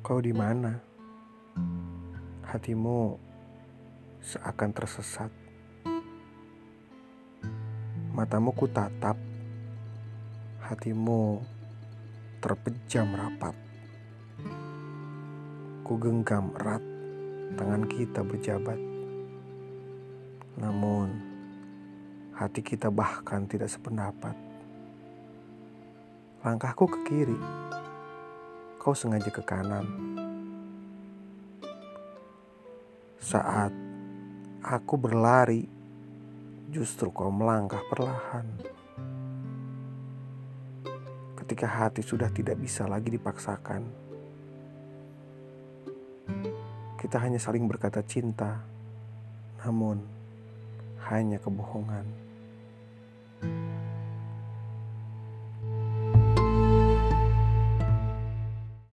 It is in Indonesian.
Kau di mana? Hatimu seakan tersesat. Matamu ku tatap, hatimu terpejam rapat. Ku genggam erat, tangan kita berjabat. Namun, hati kita bahkan tidak sependapat. Langkahku ke kiri, kau sengaja ke kanan. Saat aku berlari, justru kau melangkah perlahan. Ketika hati sudah tidak bisa lagi dipaksakan, kita hanya saling berkata cinta, namun hanya kebohongan.